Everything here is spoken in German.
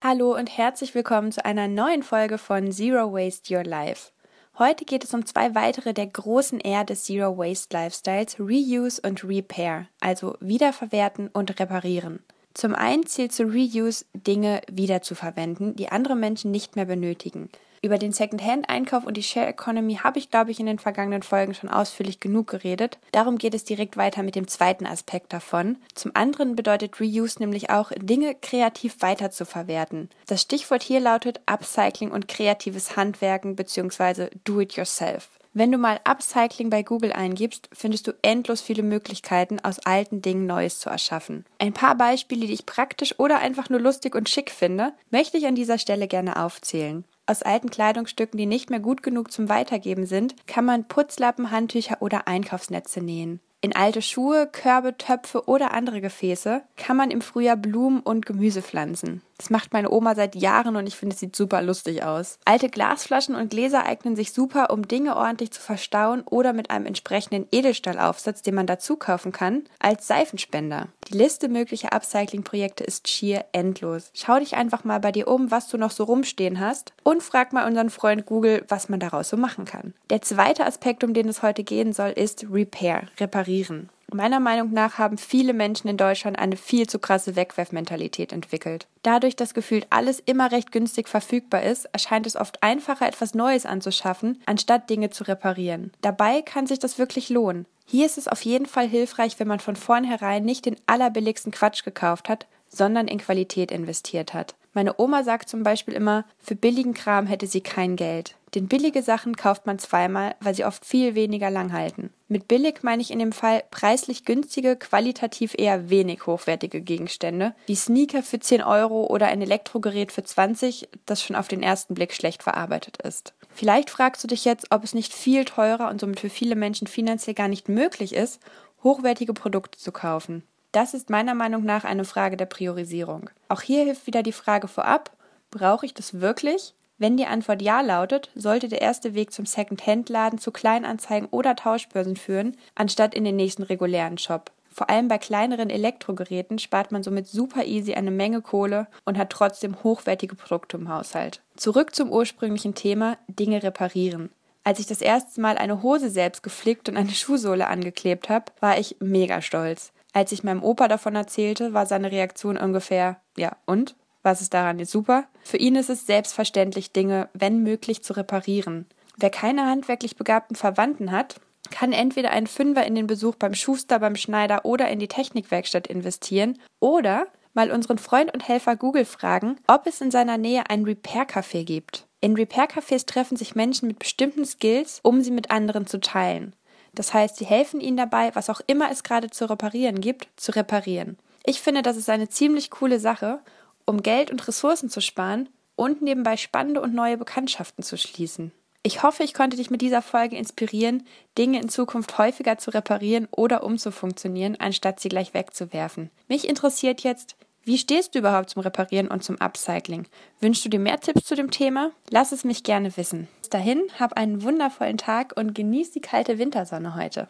Hallo und herzlich willkommen zu einer neuen Folge von Zero Waste Your Life. Heute geht es um zwei weitere der großen R des Zero Waste Lifestyles, Reuse und Repair, also wiederverwerten und reparieren. Zum einen zielt zu Reuse Dinge wiederzuverwenden, die andere Menschen nicht mehr benötigen. Über den Secondhand-Einkauf und die Share Economy habe ich, glaube ich, in den vergangenen Folgen schon ausführlich genug geredet. Darum geht es direkt weiter mit dem zweiten Aspekt davon. Zum anderen bedeutet Reuse nämlich auch, Dinge kreativ weiterzuverwerten. Das Stichwort hier lautet Upcycling und kreatives Handwerken bzw. Do-it-yourself. Wenn du mal Upcycling bei Google eingibst, findest du endlos viele Möglichkeiten, aus alten Dingen Neues zu erschaffen. Ein paar Beispiele, die ich praktisch oder einfach nur lustig und schick finde, möchte ich an dieser Stelle gerne aufzählen. Aus alten Kleidungsstücken, die nicht mehr gut genug zum Weitergeben sind, kann man Putzlappen, Handtücher oder Einkaufsnetze nähen. In alte Schuhe, Körbe, Töpfe oder andere Gefäße kann man im Frühjahr Blumen und Gemüse pflanzen. Das macht meine Oma seit Jahren und ich finde, es sieht super lustig aus. Alte Glasflaschen und Gläser eignen sich super, um Dinge ordentlich zu verstauen oder mit einem entsprechenden Edelstahlaufsatz, den man dazu kaufen kann, als Seifenspender. Die Liste möglicher Upcycling-Projekte ist schier endlos. Schau dich einfach mal bei dir um, was du noch so rumstehen hast und frag mal unseren Freund Google, was man daraus so machen kann. Der zweite Aspekt, um den es heute gehen soll, ist Repair, reparieren. Meiner Meinung nach haben viele Menschen in Deutschland eine viel zu krasse Wegwerfmentalität entwickelt. Dadurch, dass gefühlt alles immer recht günstig verfügbar ist, erscheint es oft einfacher, etwas Neues anzuschaffen, anstatt Dinge zu reparieren. Dabei kann sich das wirklich lohnen. Hier ist es auf jeden Fall hilfreich, wenn man von vornherein nicht den allerbilligsten Quatsch gekauft hat, sondern in Qualität investiert hat. Meine Oma sagt zum Beispiel immer, für billigen Kram hätte sie kein Geld. Denn billige Sachen kauft man zweimal, weil sie oft viel weniger lang halten. Mit billig meine ich in dem Fall preislich günstige, qualitativ eher wenig hochwertige Gegenstände, wie Sneaker für 10 Euro oder ein Elektrogerät für 20, das schon auf den ersten Blick schlecht verarbeitet ist. Vielleicht fragst du dich jetzt, ob es nicht viel teurer und somit für viele Menschen finanziell gar nicht möglich ist, hochwertige Produkte zu kaufen. Das ist meiner Meinung nach eine Frage der Priorisierung. Auch hier hilft wieder die Frage vorab, brauche ich das wirklich? Wenn die Antwort ja lautet, sollte der erste Weg zum Second-Hand-Laden zu Kleinanzeigen oder Tauschbörsen führen, anstatt in den nächsten regulären Shop. Vor allem bei kleineren Elektrogeräten spart man somit super easy eine Menge Kohle und hat trotzdem hochwertige Produkte im Haushalt. Zurück zum ursprünglichen Thema Dinge reparieren. Als ich das erste Mal eine Hose selbst geflickt und eine Schuhsohle angeklebt habe, war ich mega stolz. Als ich meinem Opa davon erzählte, war seine Reaktion ungefähr, ja, und? Was ist daran jetzt super? Für ihn ist es selbstverständlich, Dinge, wenn möglich, zu reparieren. Wer keine handwerklich begabten Verwandten hat, kann entweder einen Fünfer in den Besuch beim Schuster, beim Schneider oder in die Technikwerkstatt investieren oder mal unseren Freund und Helfer Google fragen, ob es in seiner Nähe ein Repair-Café gibt. In Repair-Cafés treffen sich Menschen mit bestimmten Skills, um sie mit anderen zu teilen. Das heißt, sie helfen ihnen dabei, was auch immer es gerade zu reparieren gibt, zu reparieren. Ich finde, das ist eine ziemlich coole Sache um Geld und Ressourcen zu sparen und nebenbei spannende und neue Bekanntschaften zu schließen. Ich hoffe, ich konnte dich mit dieser Folge inspirieren, Dinge in Zukunft häufiger zu reparieren oder umzufunktionieren, anstatt sie gleich wegzuwerfen. Mich interessiert jetzt, wie stehst du überhaupt zum Reparieren und zum Upcycling? Wünschst du dir mehr Tipps zu dem Thema? Lass es mich gerne wissen. Bis dahin, hab einen wundervollen Tag und genieß die kalte Wintersonne heute.